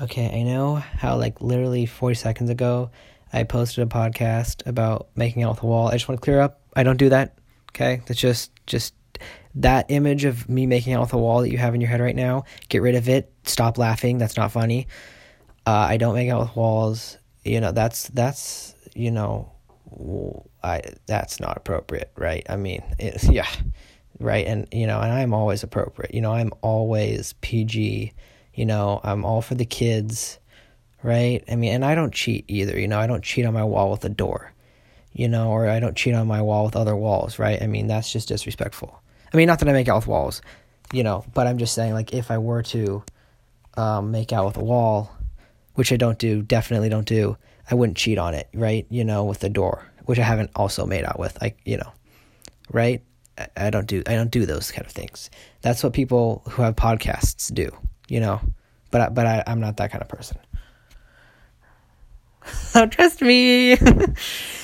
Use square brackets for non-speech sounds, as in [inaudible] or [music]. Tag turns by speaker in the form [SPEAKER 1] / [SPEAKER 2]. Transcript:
[SPEAKER 1] Okay, I know how like literally 40 seconds ago I posted a podcast about making out with a wall. I just want to clear up. I don't do that. Okay? That's just just that image of me making out with a wall that you have in your head right now. Get rid of it. Stop laughing. That's not funny. Uh, I don't make out with walls. You know, that's that's you know, I that's not appropriate, right? I mean, it, [laughs] yeah, right. And you know, and I'm always appropriate. You know, I'm always PG you know, I'm all for the kids, right? I mean, and I don't cheat either, you know, I don't cheat on my wall with a door, you know, or I don't cheat on my wall with other walls, right? I mean, that's just disrespectful. I mean, not that I make out with walls, you know, but I'm just saying, like, if I were to um, make out with a wall, which I don't do, definitely don't do, I wouldn't cheat on it, right? You know, with the door, which I haven't also made out with, like, you know, right? I don't do I don't do those kind of things. That's what people who have podcasts do you know. But but I, I'm not that kind of person. So [laughs] oh, trust me. [laughs]